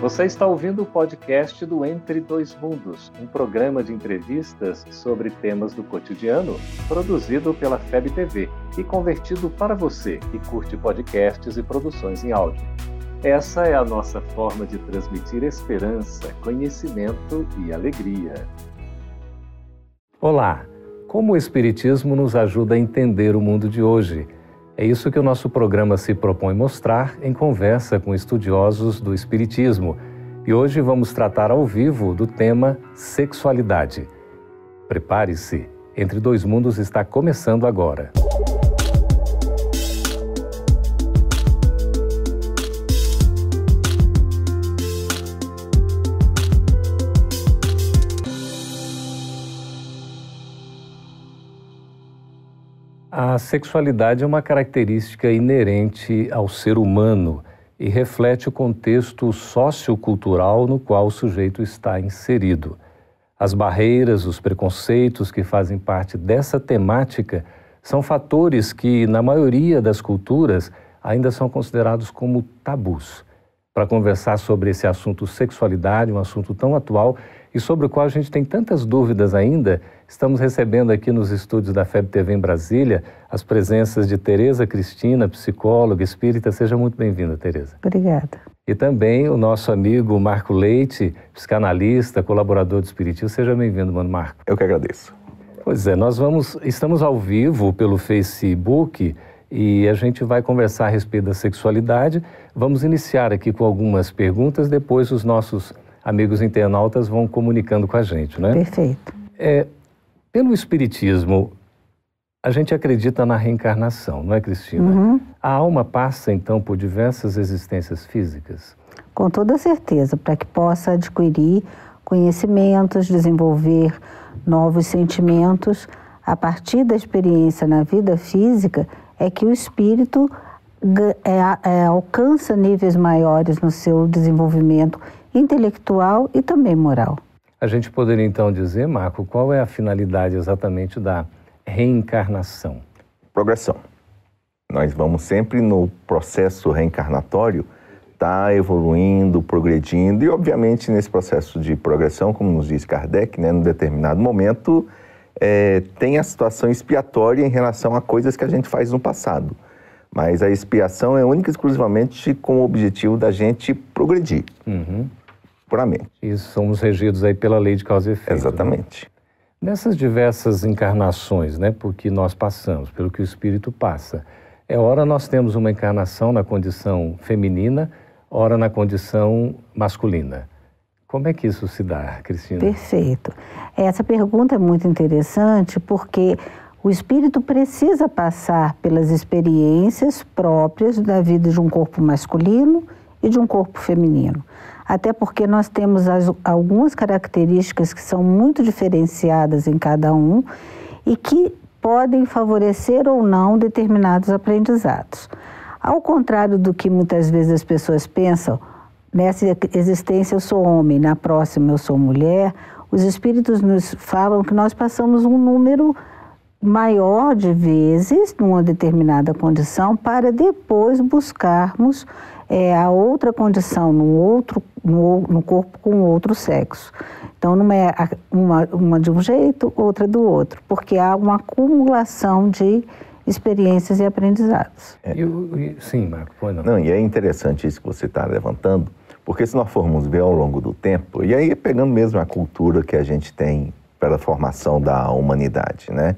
Você está ouvindo o podcast do Entre Dois Mundos, um programa de entrevistas sobre temas do cotidiano, produzido pela FEB TV e convertido para você que curte podcasts e produções em áudio. Essa é a nossa forma de transmitir esperança, conhecimento e alegria. Olá! Como o Espiritismo nos ajuda a entender o mundo de hoje? É isso que o nosso programa se propõe mostrar em conversa com estudiosos do Espiritismo. E hoje vamos tratar ao vivo do tema sexualidade. Prepare-se, Entre Dois Mundos está começando agora. A sexualidade é uma característica inerente ao ser humano e reflete o contexto sociocultural no qual o sujeito está inserido. As barreiras, os preconceitos que fazem parte dessa temática são fatores que, na maioria das culturas, ainda são considerados como tabus. Para conversar sobre esse assunto sexualidade, um assunto tão atual e sobre o qual a gente tem tantas dúvidas ainda, Estamos recebendo aqui nos estúdios da FEB TV em Brasília as presenças de Tereza Cristina, psicóloga espírita. Seja muito bem-vinda, Tereza. Obrigada. E também o nosso amigo Marco Leite, psicanalista, colaborador do Espiritismo. Seja bem-vindo, mano Marco. Eu que agradeço. Pois é, nós vamos, estamos ao vivo pelo Facebook e a gente vai conversar a respeito da sexualidade. Vamos iniciar aqui com algumas perguntas, depois os nossos amigos internautas vão comunicando com a gente, né? Perfeito. É, pelo Espiritismo, a gente acredita na reencarnação, não é, Cristina? Uhum. A alma passa, então, por diversas existências físicas? Com toda certeza, para que possa adquirir conhecimentos, desenvolver novos sentimentos. A partir da experiência na vida física, é que o espírito é, é, alcança níveis maiores no seu desenvolvimento intelectual e também moral. A gente poderia então dizer, Marco, qual é a finalidade exatamente da reencarnação? Progressão. Nós vamos sempre no processo reencarnatório estar tá evoluindo, progredindo e, obviamente, nesse processo de progressão, como nos diz Kardec, né, num determinado momento, é, tem a situação expiatória em relação a coisas que a gente faz no passado. Mas a expiação é única e exclusivamente com o objetivo da gente progredir. Uhum puramente. E somos regidos aí pela lei de causa e efeito. Né? Exatamente. Né? Nessas diversas encarnações, né, porque nós passamos, pelo que o espírito passa, é hora nós temos uma encarnação na condição feminina, hora na condição masculina. Como é que isso se dá, Cristina? Perfeito. Essa pergunta é muito interessante porque o espírito precisa passar pelas experiências próprias da vida de um corpo masculino e de um corpo feminino até porque nós temos as, algumas características que são muito diferenciadas em cada um e que podem favorecer ou não determinados aprendizados. Ao contrário do que muitas vezes as pessoas pensam, nessa existência eu sou homem, na próxima eu sou mulher, os espíritos nos falam que nós passamos um número maior de vezes numa determinada condição para depois buscarmos é, a outra condição no outro no, no corpo com outro sexo. Então, não é uma, uma de um jeito, outra do outro, porque há uma acumulação de experiências e aprendizados. É. E, sim, Marco, foi não. Não, e é interessante isso que você está levantando, porque se nós formos ver ao longo do tempo, e aí pegando mesmo a cultura que a gente tem pela formação da humanidade, né?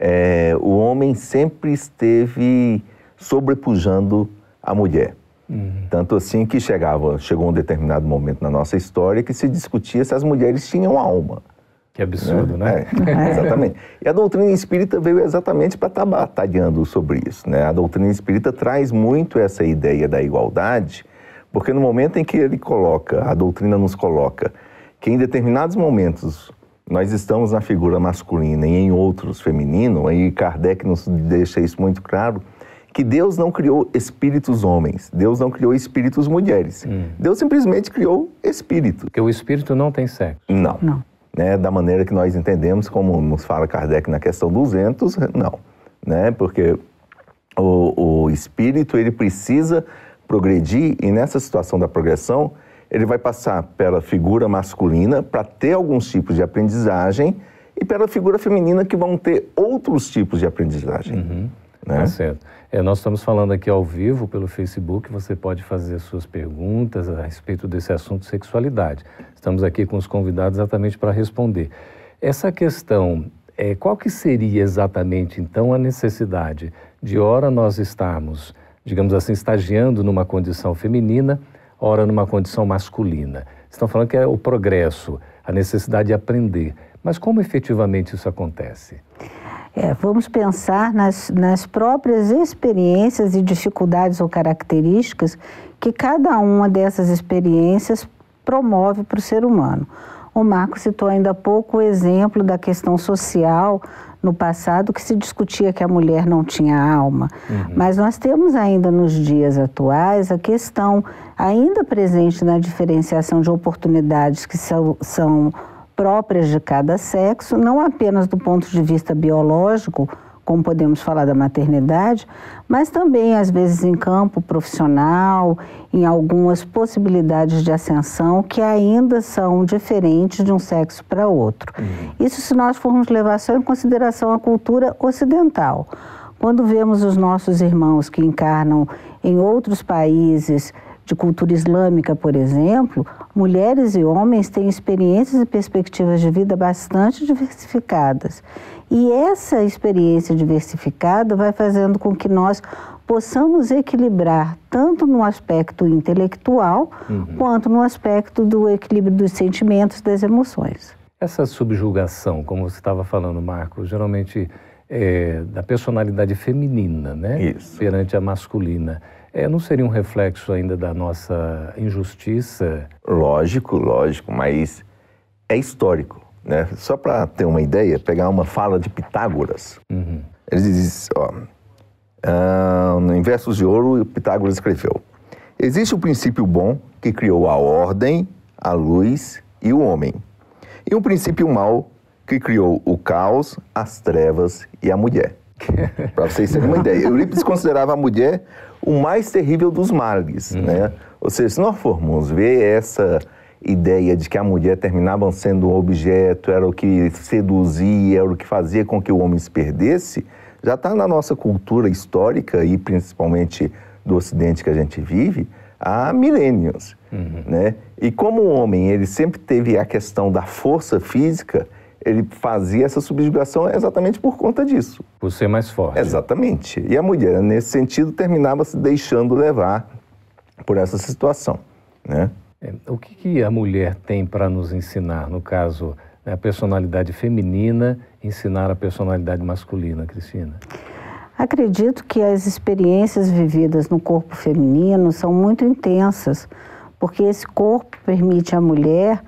É, o homem sempre esteve sobrepujando a mulher. Uhum. Tanto assim que chegava, chegou um determinado momento na nossa história que se discutia se as mulheres tinham alma. Que absurdo, né? né? É, exatamente. E a doutrina espírita veio exatamente para estar tá batalhando sobre isso. Né? A doutrina espírita traz muito essa ideia da igualdade, porque no momento em que ele coloca, a doutrina nos coloca, que em determinados momentos nós estamos na figura masculina e em outros feminino, aí Kardec nos deixa isso muito claro, que Deus não criou espíritos homens, Deus não criou espíritos mulheres. Hum. Deus simplesmente criou espírito. Porque o espírito não tem sexo. Não. Não. Né, da maneira que nós entendemos, como nos fala Kardec na questão 200, não. Né, porque o, o espírito ele precisa progredir e nessa situação da progressão ele vai passar pela figura masculina para ter alguns tipos de aprendizagem e pela figura feminina que vão ter outros tipos de aprendizagem. Uhum. Né? Tá certo. É, nós estamos falando aqui ao vivo pelo Facebook, você pode fazer suas perguntas a respeito desse assunto sexualidade. Estamos aqui com os convidados exatamente para responder. Essa questão, é, qual que seria exatamente então a necessidade de ora nós estarmos, digamos assim, estagiando numa condição feminina, ora numa condição masculina? Estão falando que é o progresso, a necessidade de aprender. Mas como efetivamente isso acontece? É, vamos pensar nas, nas próprias experiências e dificuldades ou características que cada uma dessas experiências promove para o ser humano. O Marco citou ainda há pouco o exemplo da questão social no passado que se discutia que a mulher não tinha alma. Uhum. Mas nós temos ainda nos dias atuais a questão ainda presente na diferenciação de oportunidades que são, são próprias de cada sexo, não apenas do ponto de vista biológico, como podemos falar da maternidade, mas também, às vezes, em campo profissional, em algumas possibilidades de ascensão que ainda são diferentes de um sexo para outro. Uhum. Isso se nós formos levar só em consideração a cultura ocidental. Quando vemos os nossos irmãos que encarnam em outros países, de cultura islâmica, por exemplo, mulheres e homens têm experiências e perspectivas de vida bastante diversificadas. E essa experiência diversificada vai fazendo com que nós possamos equilibrar tanto no aspecto intelectual uhum. quanto no aspecto do equilíbrio dos sentimentos, das emoções. Essa subjugação, como você estava falando, Marco, geralmente é da personalidade feminina, né? Isso. Perante a masculina. É, não seria um reflexo ainda da nossa injustiça? Lógico, lógico, mas é histórico. Né? Só para ter uma ideia, pegar uma fala de Pitágoras. Uhum. Ele diz, ó, uh, em versos de ouro, Pitágoras escreveu: Existe o princípio bom que criou a ordem, a luz e o homem, e um princípio mau que criou o caos, as trevas e a mulher. para vocês terem uma ideia. Eurípides considerava a mulher o mais terrível dos males, uhum. né? Ou seja, se nós formos ver essa ideia de que a mulher terminava sendo um objeto, era o que seduzia, era o que fazia com que o homem se perdesse, já está na nossa cultura histórica e principalmente do Ocidente que a gente vive há milênios, uhum. né? E como o homem ele sempre teve a questão da força física, ele fazia essa subjugação exatamente por conta disso. Por ser mais forte. Exatamente. E a mulher, nesse sentido, terminava se deixando levar por essa situação, né? É, o que, que, a mulher tem para nos ensinar, no caso, a personalidade feminina, ensinar a personalidade masculina, Cristina? Acredito que as experiências vividas no corpo feminino são muito intensas, porque esse corpo permite à mulher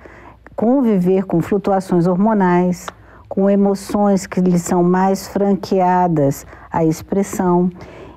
conviver com flutuações hormonais, com emoções que lhe são mais franqueadas à expressão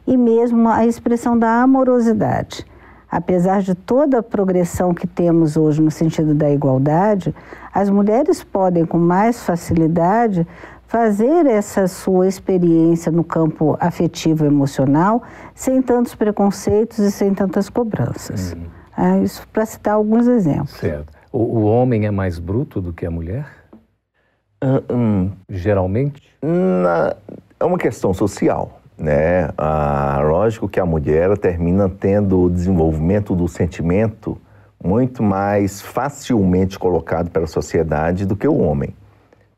e mesmo a expressão da amorosidade. Apesar de toda a progressão que temos hoje no sentido da igualdade, as mulheres podem com mais facilidade fazer essa sua experiência no campo afetivo emocional sem tantos preconceitos e sem tantas cobranças. Uhum. É, isso para citar alguns exemplos. Certo. O, o homem é mais bruto do que a mulher? Uh, um, Geralmente? Na, é uma questão social. Né? Ah, lógico que a mulher termina tendo o desenvolvimento do sentimento muito mais facilmente colocado pela sociedade do que o homem.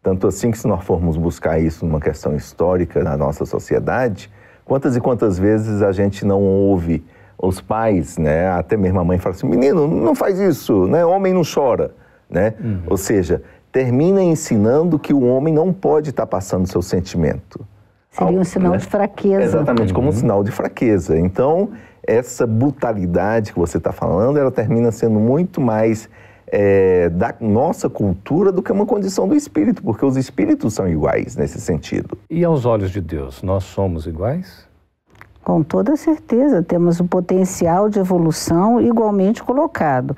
Tanto assim que se nós formos buscar isso numa questão histórica na nossa sociedade, quantas e quantas vezes a gente não ouve os pais, né, até mesmo a mãe fala assim, menino, não faz isso, né, homem não chora, né? Uhum. Ou seja, termina ensinando que o homem não pode estar passando seu sentimento. Seria um sinal né? de fraqueza. Exatamente, como um uhum. sinal de fraqueza. Então, essa brutalidade que você está falando, ela termina sendo muito mais é, da nossa cultura do que uma condição do espírito, porque os espíritos são iguais nesse sentido. E aos olhos de Deus, nós somos iguais? Com toda certeza, temos um potencial de evolução igualmente colocado.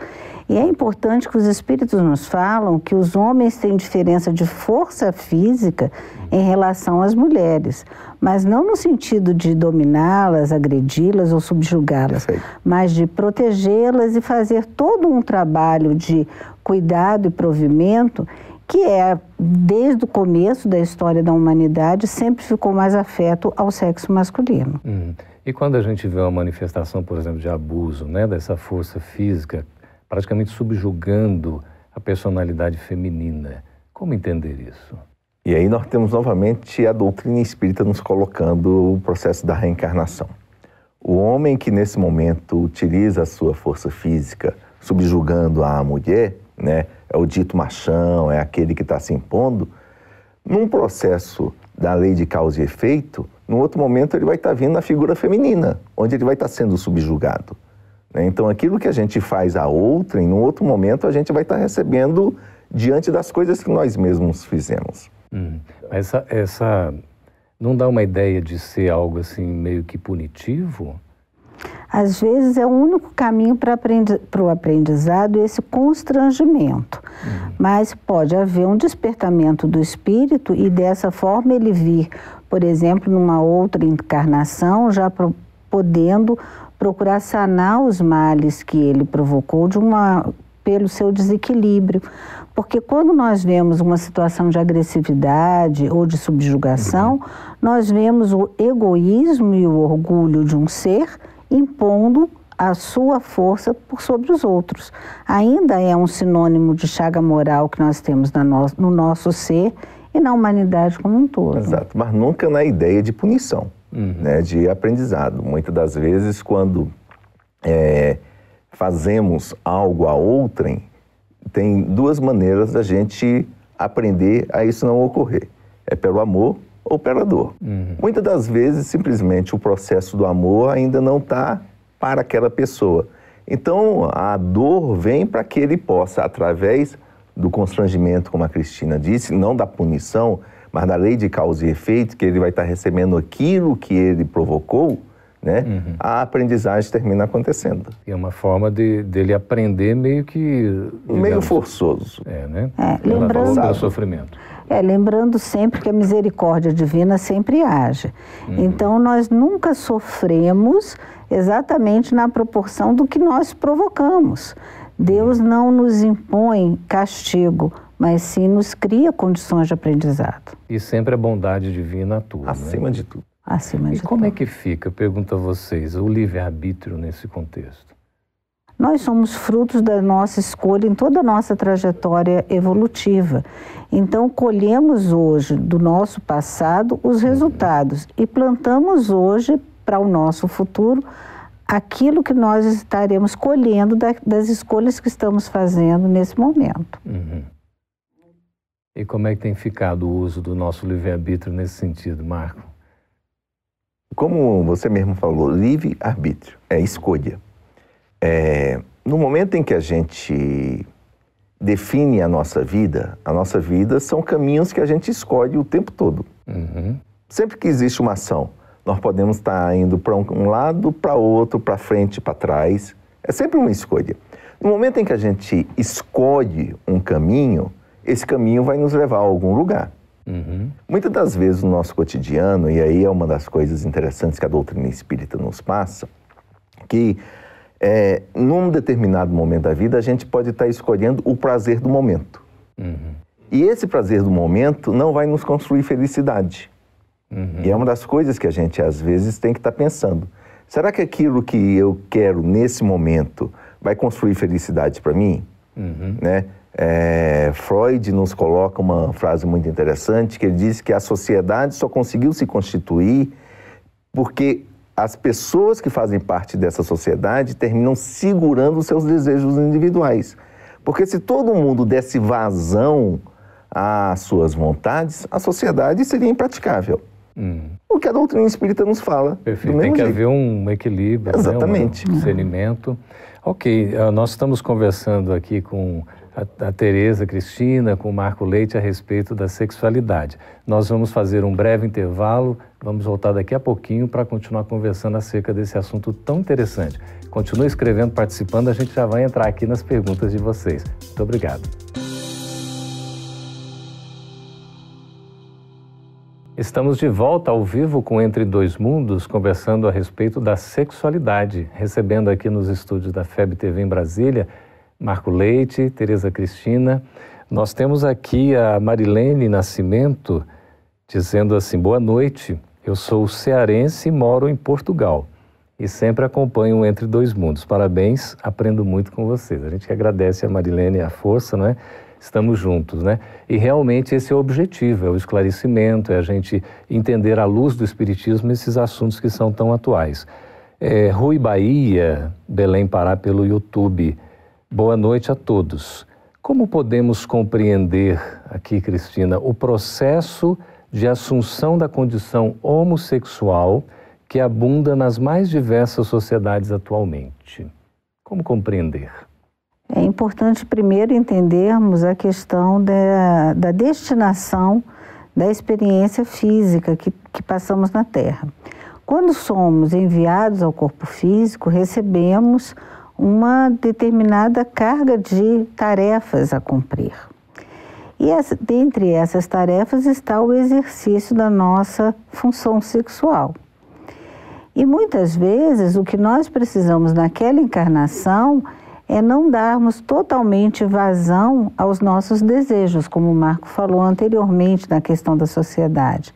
E é importante que os espíritos nos falam que os homens têm diferença de força física em relação às mulheres, mas não no sentido de dominá-las, agredi-las ou subjugá-las, mas de protegê-las e fazer todo um trabalho de cuidado e provimento que é, desde o começo da história da humanidade, sempre ficou mais afeto ao sexo masculino. Hum. E quando a gente vê uma manifestação, por exemplo, de abuso, né, dessa força física, praticamente subjugando a personalidade feminina, como entender isso? E aí nós temos novamente a doutrina espírita nos colocando o processo da reencarnação. O homem que nesse momento utiliza a sua força física subjugando a mulher, né, é o dito machão, é aquele que está se impondo, num processo da lei de causa e efeito, no outro momento ele vai estar tá vindo na figura feminina, onde ele vai estar tá sendo subjugado. Né? Então aquilo que a gente faz a outrem, no outro momento a gente vai estar tá recebendo diante das coisas que nós mesmos fizemos. Hum, essa, essa não dá uma ideia de ser algo assim meio que punitivo? Às vezes é o único caminho para aprendi o aprendizado esse constrangimento. Uhum. Mas pode haver um despertamento do espírito e dessa forma ele vir, por exemplo, numa outra encarnação, já pro podendo procurar sanar os males que ele provocou de uma pelo seu desequilíbrio. Porque quando nós vemos uma situação de agressividade ou de subjugação, uhum. nós vemos o egoísmo e o orgulho de um ser impondo a sua força por sobre os outros. Ainda é um sinônimo de chaga moral que nós temos no, no nosso ser e na humanidade como um todo. Exato, mas nunca na ideia de punição, uhum. né, de aprendizado. Muitas das vezes, quando é, fazemos algo a outrem, tem duas maneiras da gente aprender a isso não ocorrer. É pelo amor ou pela dor. Uhum. Muitas das vezes, simplesmente, o processo do amor ainda não está para aquela pessoa. Então, a dor vem para que ele possa, através do constrangimento, como a Cristina disse, não da punição, mas da lei de causa e efeito, que ele vai estar tá recebendo aquilo que ele provocou, né? Uhum. A aprendizagem termina acontecendo. E é uma forma de dele aprender meio que digamos, meio forçoso. É, né? É, lembrando sofrimento. É, lembrando sempre que a misericórdia divina sempre age. Uhum. Então, nós nunca sofremos exatamente na proporção do que nós provocamos. Deus não nos impõe castigo, mas sim nos cria condições de aprendizado. E sempre a bondade divina atua. Né? Acima né? de tudo. Acima e de como tudo. é que fica, pergunto a vocês, o livre-arbítrio nesse contexto? Nós somos frutos da nossa escolha em toda a nossa trajetória evolutiva. Então, colhemos hoje do nosso passado os resultados e plantamos hoje para o nosso futuro aquilo que nós estaremos colhendo das escolhas que estamos fazendo nesse momento. Uhum. E como é que tem ficado o uso do nosso livre-arbítrio nesse sentido, Marco? Como você mesmo falou, livre-arbítrio é escolha. É, no momento em que a gente define a nossa vida, a nossa vida são caminhos que a gente escolhe o tempo todo. Uhum. Sempre que existe uma ação, nós podemos estar indo para um lado, para outro, para frente, para trás. É sempre uma escolha. No momento em que a gente escolhe um caminho, esse caminho vai nos levar a algum lugar. Uhum. Muitas das vezes no nosso cotidiano, e aí é uma das coisas interessantes que a doutrina espírita nos passa, que é, num determinado momento da vida, a gente pode estar escolhendo o prazer do momento. Uhum. E esse prazer do momento não vai nos construir felicidade. Uhum. E é uma das coisas que a gente, às vezes, tem que estar pensando. Será que aquilo que eu quero nesse momento vai construir felicidade para mim? Uhum. Né? É, Freud nos coloca uma frase muito interessante que ele diz que a sociedade só conseguiu se constituir porque as pessoas que fazem parte dessa sociedade terminam segurando os seus desejos individuais. Porque se todo mundo desse vazão às suas vontades, a sociedade seria impraticável. Hum. O que a doutrina espírita nos fala. Perfeito. Tem que jeito. haver um equilíbrio, Exatamente. Né? um discernimento. Ok, uh, nós estamos conversando aqui com a, a Tereza Cristina, com o Marco Leite a respeito da sexualidade. Nós vamos fazer um breve intervalo Vamos voltar daqui a pouquinho para continuar conversando acerca desse assunto tão interessante. Continue escrevendo, participando, a gente já vai entrar aqui nas perguntas de vocês. Muito obrigado. Estamos de volta ao vivo com Entre Dois Mundos, conversando a respeito da sexualidade, recebendo aqui nos estúdios da FEB TV em Brasília, Marco Leite, Tereza Cristina. Nós temos aqui a Marilene Nascimento dizendo assim: boa noite. Eu sou cearense e moro em Portugal e sempre acompanho Entre Dois Mundos. Parabéns, aprendo muito com vocês. A gente agradece a Marilene a força, não é? Estamos juntos, né? E realmente esse é o objetivo, é o esclarecimento, é a gente entender à luz do Espiritismo esses assuntos que são tão atuais. É, Rui Bahia, Belém Pará pelo YouTube. Boa noite a todos. Como podemos compreender aqui, Cristina, o processo de assunção da condição homossexual que abunda nas mais diversas sociedades atualmente. Como compreender? É importante primeiro entendermos a questão da, da destinação da experiência física que, que passamos na Terra. Quando somos enviados ao corpo físico, recebemos uma determinada carga de tarefas a cumprir. E essa, dentre essas tarefas está o exercício da nossa função sexual. E muitas vezes o que nós precisamos naquela encarnação é não darmos totalmente vazão aos nossos desejos, como o Marco falou anteriormente na questão da sociedade,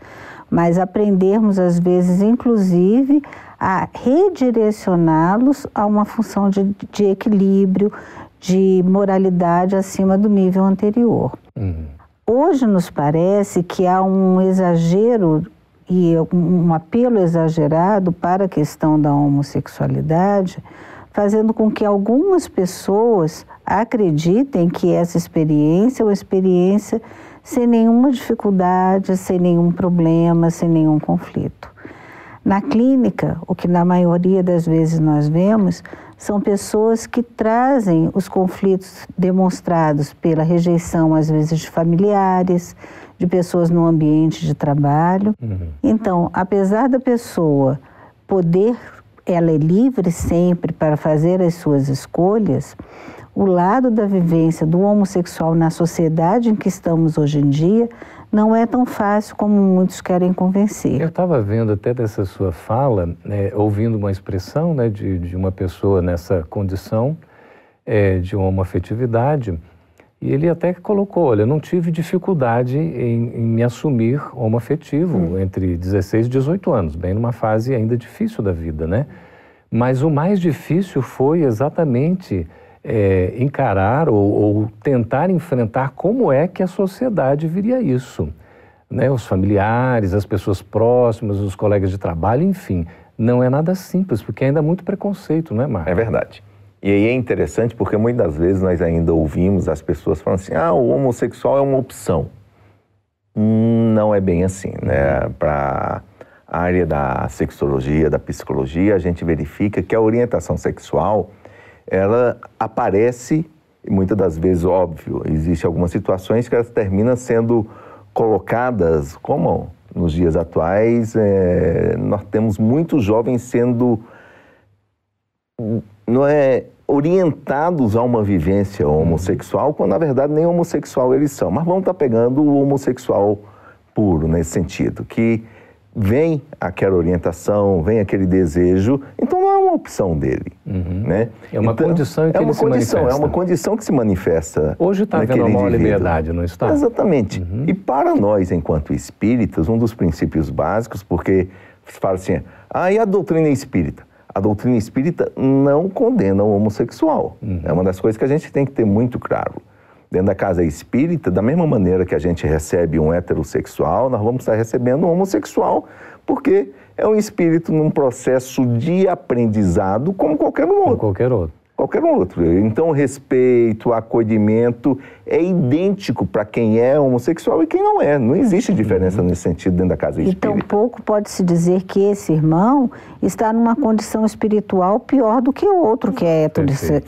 mas aprendermos às vezes, inclusive, a redirecioná-los a uma função de, de equilíbrio, de moralidade acima do nível anterior. Hoje nos parece que há um exagero e um apelo exagerado para a questão da homossexualidade, fazendo com que algumas pessoas acreditem que essa experiência é uma experiência sem nenhuma dificuldade, sem nenhum problema, sem nenhum conflito. Na clínica, o que na maioria das vezes nós vemos são pessoas que trazem os conflitos demonstrados pela rejeição, às vezes, de familiares, de pessoas no ambiente de trabalho. Uhum. Então, apesar da pessoa poder, ela é livre sempre para fazer as suas escolhas, o lado da vivência do homossexual na sociedade em que estamos hoje em dia não é tão fácil como muitos querem convencer. Eu estava vendo até dessa sua fala, né, ouvindo uma expressão né, de, de uma pessoa nessa condição é, de homoafetividade, e ele até colocou, olha, não tive dificuldade em, em me assumir homoafetivo hum. entre 16 e 18 anos, bem numa fase ainda difícil da vida, né? Mas o mais difícil foi exatamente é, encarar ou, ou, tentar enfrentar como é que a sociedade viria isso. Né? Os familiares, as pessoas próximas, os colegas de trabalho, enfim. Não é nada simples, porque ainda há muito preconceito, não é, Marcos? É verdade. E aí é interessante porque muitas vezes nós ainda ouvimos as pessoas falando assim: ah, o homossexual é uma opção. Hum, não é bem assim, né? Para a área da sexologia, da psicologia, a gente verifica que a orientação sexual ela aparece, muitas das vezes, óbvio, existem algumas situações que elas terminam sendo colocadas, como nos dias atuais, é, nós temos muitos jovens sendo não é orientados a uma vivência homossexual, quando na verdade nem homossexual eles são. Mas vamos estar tá pegando o homossexual puro nesse sentido, que vem aquela orientação, vem aquele desejo, então não é uma opção dele, uhum. né? É uma então, condição que é uma condição, É uma condição que se manifesta. Hoje está havendo uma liberdade, não está? Exatamente. Uhum. E para nós, enquanto espíritas, um dos princípios básicos, porque se fala assim, ah, e a doutrina espírita? A doutrina espírita não condena o homossexual. Uhum. É uma das coisas que a gente tem que ter muito claro dentro da casa espírita, da mesma maneira que a gente recebe um heterossexual, nós vamos estar recebendo um homossexual, porque é um espírito num processo de aprendizado como qualquer outro. Como qualquer outro. Qualquer outro. Então, o respeito, o acolhimento é idêntico para quem é homossexual e quem não é. Não existe diferença uhum. nesse sentido dentro da casa espírita. Então, pouco pode-se dizer que esse irmão está numa condição espiritual pior do que o outro que é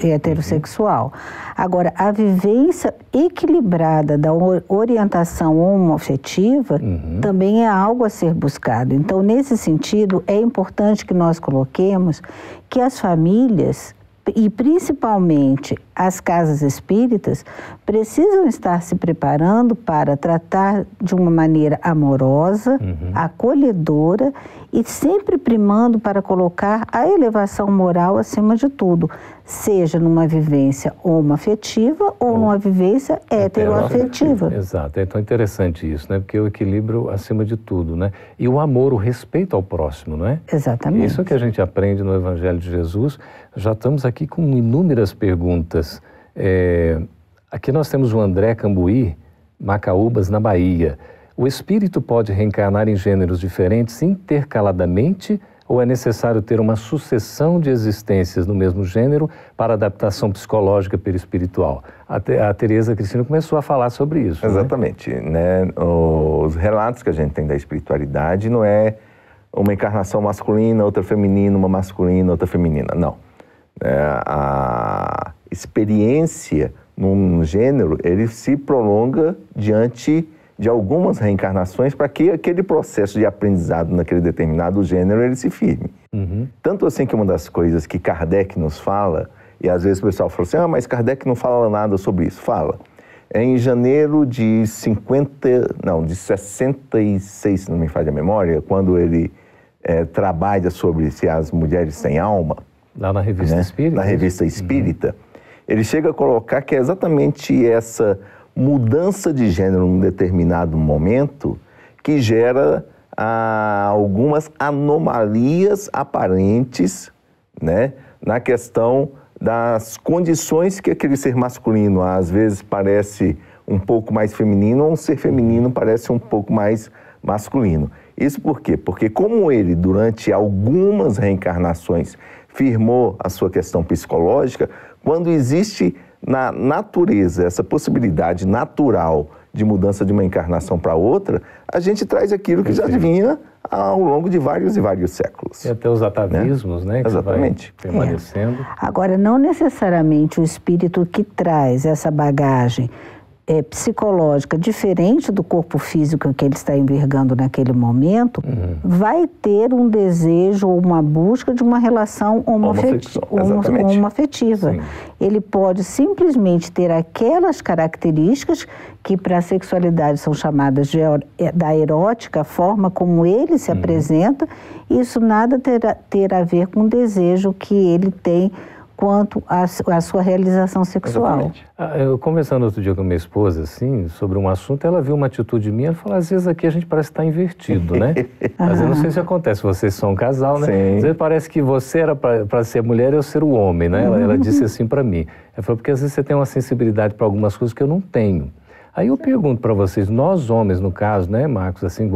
heterossexual. Agora, a vivência equilibrada da orientação homoafetiva uhum. também é algo a ser buscado. Então, nesse sentido, é importante que nós coloquemos que as famílias e principalmente as casas espíritas precisam estar se preparando para tratar de uma maneira amorosa, uhum. acolhedora e sempre primando para colocar a elevação moral acima de tudo, seja numa vivência homoafetiva ou, ou numa vivência heteroafetiva. Exato, é tão interessante isso, né? Porque o equilíbrio acima de tudo, né? E o amor, o respeito ao próximo, não é? Exatamente. Isso que a gente aprende no Evangelho de Jesus. Já estamos aqui com inúmeras perguntas. É... Aqui nós temos o André Cambuí, Macaúbas, na Bahia. O espírito pode reencarnar em gêneros diferentes intercaladamente ou é necessário ter uma sucessão de existências no mesmo gênero para adaptação psicológica perispiritual? A, a Tereza Cristina começou a falar sobre isso. Né? Exatamente. Né? Os relatos que a gente tem da espiritualidade não é uma encarnação masculina, outra feminina, uma masculina, outra feminina. Não. É, a experiência num gênero, ele se prolonga diante de algumas reencarnações para que aquele processo de aprendizado naquele determinado gênero ele se firme. Uhum. Tanto assim que uma das coisas que Kardec nos fala, e às vezes o pessoal fala assim, ah, mas Kardec não fala nada sobre isso. Fala. É em janeiro de 50, não, de 66, se não me falha a memória, quando ele é, trabalha sobre se as mulheres têm alma. Lá na Revista né? Espírita? Na Revista Espírita. Uhum. Ele chega a colocar que é exatamente essa mudança de gênero num determinado momento que gera ah, algumas anomalias aparentes né, na questão das condições que aquele ser masculino às vezes parece um pouco mais feminino ou um ser feminino parece um pouco mais masculino. Isso por quê? Porque como ele, durante algumas reencarnações, firmou a sua questão psicológica, quando existe na natureza, essa possibilidade natural de mudança de uma encarnação para outra, a gente traz aquilo que já vinha ao longo de vários e vários séculos. E até os atavismos, né? né? Exatamente. permanecendo. É. Agora, não necessariamente o espírito que traz essa bagagem é, psicológica diferente do corpo físico que ele está envergando naquele momento, uhum. vai ter um desejo ou uma busca de uma relação homoafetiva. Ele pode simplesmente ter aquelas características que para a sexualidade são chamadas de, é, da erótica, a forma como ele se uhum. apresenta, isso nada terá ter a ver com o desejo que ele tem quanto à, sua realização sexual. Ah, eu conversando outro dia com minha esposa, assim, sobre um assunto, ela viu uma atitude minha e falou, às vezes aqui a gente parece estar invertido, né? Às vezes não sei se acontece, vocês são um casal, né? Sim. Às vezes parece que você era para ser mulher e eu ser o homem, né? Ela, ela disse assim para mim. Ela falou, porque às vezes você tem uma sensibilidade para algumas coisas que eu não tenho. Aí eu pergunto para vocês, nós homens, no caso, né, Marcos, assim,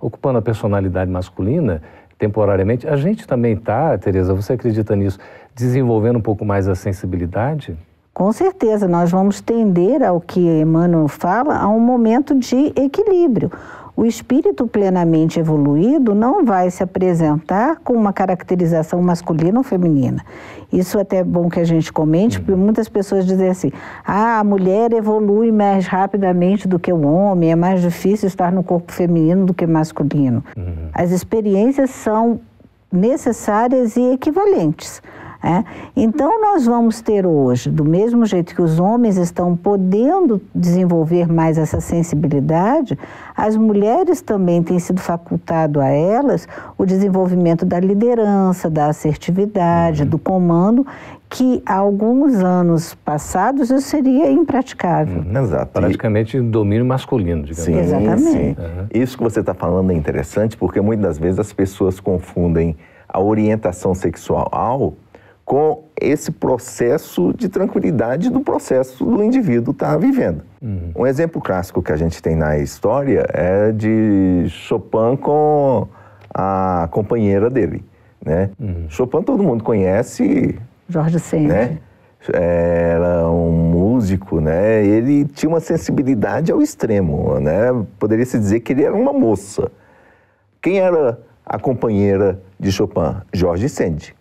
ocupando a personalidade masculina, temporariamente, a gente também está, Tereza, você acredita nisso, desenvolvendo um pouco mais a sensibilidade? Com certeza, nós vamos tender ao que Emmanuel fala, a um momento de equilíbrio. O espírito plenamente evoluído não vai se apresentar com uma caracterização masculina ou feminina. Isso é até é bom que a gente comente, porque uhum. muitas pessoas dizem assim: ah, a mulher evolui mais rapidamente do que o homem, é mais difícil estar no corpo feminino do que masculino. Uhum. As experiências são necessárias e equivalentes. É? Então, nós vamos ter hoje, do mesmo jeito que os homens estão podendo desenvolver mais essa sensibilidade, as mulheres também têm sido facultado a elas o desenvolvimento da liderança, da assertividade, uhum. do comando, que há alguns anos passados isso seria impraticável. Uhum. Exato. Praticamente domínio masculino, digamos. Sim, Exatamente. Sim. Uhum. Isso que você está falando é interessante porque muitas das vezes as pessoas confundem a orientação sexual com esse processo de tranquilidade do processo do indivíduo estar tá vivendo. Uhum. Um exemplo clássico que a gente tem na história é de Chopin com a companheira dele. Né? Uhum. Chopin todo mundo conhece Jorge Sende. Né? Era um músico, né? Ele tinha uma sensibilidade ao extremo, né? Poderia se dizer que ele era uma moça. Quem era a companheira de Chopin? Jorge Sand.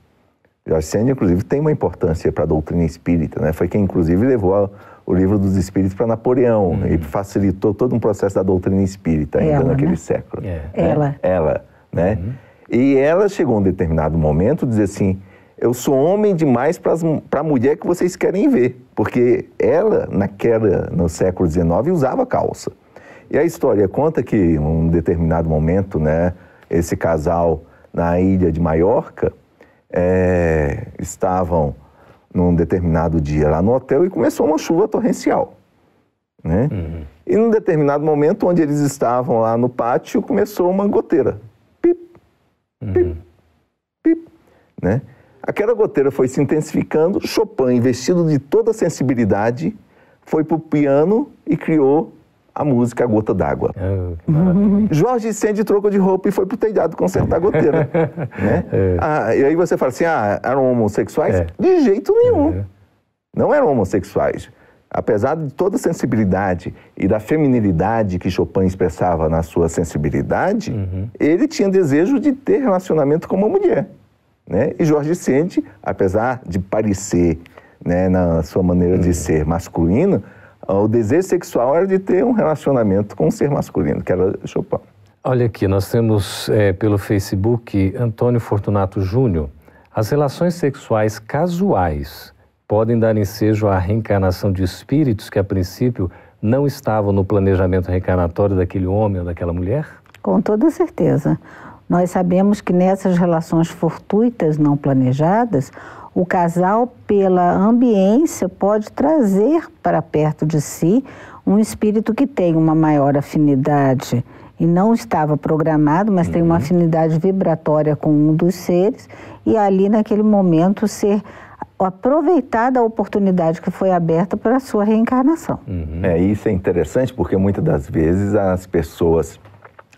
Jorge Sand, inclusive, tem uma importância para a doutrina espírita, né? Foi quem, inclusive, levou a, o livro dos espíritos para Napoleão uhum. e facilitou todo um processo da doutrina espírita ainda ela, naquele né? século. É. Né? Ela. Ela, né? Uhum. E ela chegou a um determinado momento a dizer assim, eu sou homem demais para a mulher que vocês querem ver, porque ela, naquela, no século XIX, usava calça. E a história conta que, em um determinado momento, né, esse casal na ilha de Maiorca é, estavam num determinado dia lá no hotel e começou uma chuva torrencial. Né? Uhum. E num determinado momento, onde eles estavam lá no pátio, começou uma goteira. Pip, pip, uhum. pip. Né? Aquela goteira foi se intensificando. Chopin, investido de toda a sensibilidade, foi para o piano e criou a música A Gota d'Água. Oh, Jorge Sand trocou de roupa e foi pro telhado consertar a goteira. né? É. Ah, e aí você fala assim, ah, eram homossexuais? É. De jeito nenhum. É. Não eram homossexuais. Apesar de toda a sensibilidade e da feminilidade que Chopin expressava na sua sensibilidade, uhum. ele tinha desejo de ter relacionamento com uma mulher. Né? E Jorge Sand, apesar de parecer, né, na sua maneira uhum. de ser masculino, o desejo sexual era de ter um relacionamento com um ser masculino, que era Chopin. Olha aqui, nós temos é, pelo Facebook Antônio Fortunato Júnior. As relações sexuais casuais podem dar ensejo à reencarnação de espíritos que, a princípio, não estavam no planejamento reencarnatório daquele homem ou daquela mulher? Com toda certeza. Nós sabemos que nessas relações fortuitas não planejadas, o casal, pela ambiência, pode trazer para perto de si um espírito que tem uma maior afinidade e não estava programado, mas uhum. tem uma uhum. afinidade vibratória com um dos seres, e ali naquele momento ser aproveitada a oportunidade que foi aberta para a sua reencarnação. Uhum. É, isso é interessante porque muitas das vezes as pessoas,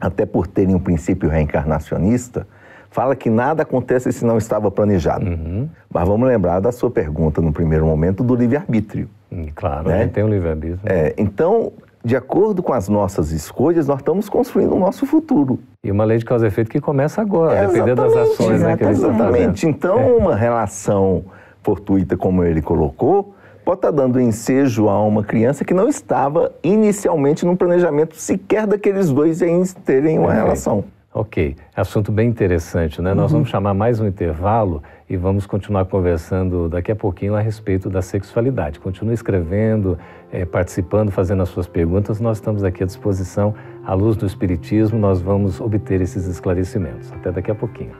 até por terem um princípio reencarnacionista, fala que nada acontece se não estava planejado. Uhum. Mas vamos lembrar da sua pergunta no primeiro momento do livre-arbítrio. Hum, claro, né? tem o um livre-arbítrio. É, então, de acordo com as nossas escolhas, nós estamos construindo o nosso futuro. E uma lei de causa e efeito que começa agora, é, dependendo das ações né, que Exatamente. Então, é. uma relação fortuita, como ele colocou, pode estar dando ensejo a uma criança que não estava inicialmente no planejamento sequer daqueles dois em terem uma relação. Ok, assunto bem interessante, né? Uhum. Nós vamos chamar mais um intervalo e vamos continuar conversando daqui a pouquinho a respeito da sexualidade. Continue escrevendo, é, participando, fazendo as suas perguntas. Nós estamos aqui à disposição. À luz do Espiritismo, nós vamos obter esses esclarecimentos. Até daqui a pouquinho.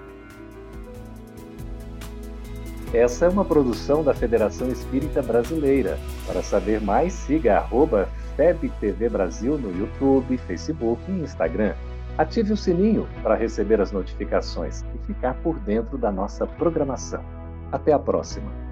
Essa é uma produção da Federação Espírita Brasileira. Para saber mais, siga arroba FebTV Brasil no YouTube, Facebook e Instagram. Ative o sininho para receber as notificações e ficar por dentro da nossa programação. Até a próxima!